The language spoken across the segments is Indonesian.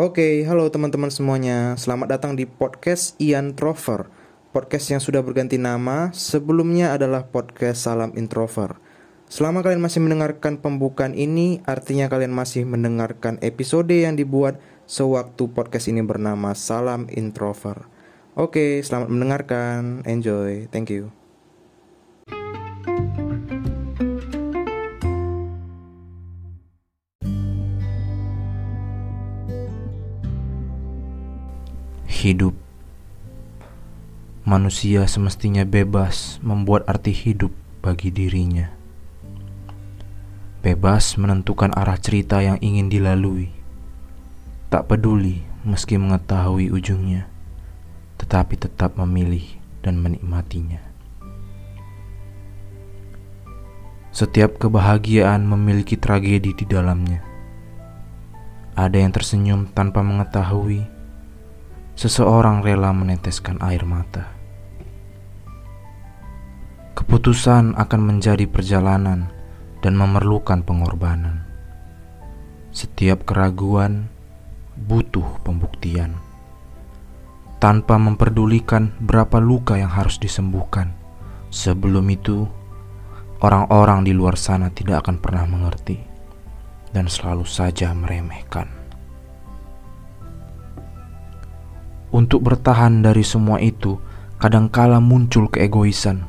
Oke, halo teman-teman semuanya. Selamat datang di podcast Ian Trover. Podcast yang sudah berganti nama, sebelumnya adalah podcast Salam Introver. Selama kalian masih mendengarkan pembukaan ini, artinya kalian masih mendengarkan episode yang dibuat sewaktu podcast ini bernama Salam Introver. Oke, selamat mendengarkan. Enjoy. Thank you. Hidup Manusia semestinya bebas membuat arti hidup bagi dirinya. Bebas menentukan arah cerita yang ingin dilalui. Tak peduli meski mengetahui ujungnya, tetapi tetap memilih dan menikmatinya. Setiap kebahagiaan memiliki tragedi di dalamnya. Ada yang tersenyum tanpa mengetahui seseorang rela meneteskan air mata. Keputusan akan menjadi perjalanan dan memerlukan pengorbanan. Setiap keraguan butuh pembuktian. Tanpa memperdulikan berapa luka yang harus disembuhkan. Sebelum itu, orang-orang di luar sana tidak akan pernah mengerti dan selalu saja meremehkan. Untuk bertahan dari semua itu, kadangkala muncul keegoisan,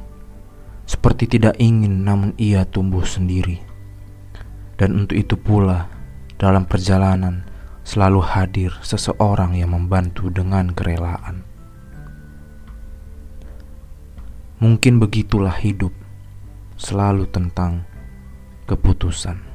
seperti tidak ingin, namun ia tumbuh sendiri. Dan untuk itu pula, dalam perjalanan selalu hadir seseorang yang membantu dengan kerelaan. Mungkin begitulah hidup, selalu tentang keputusan.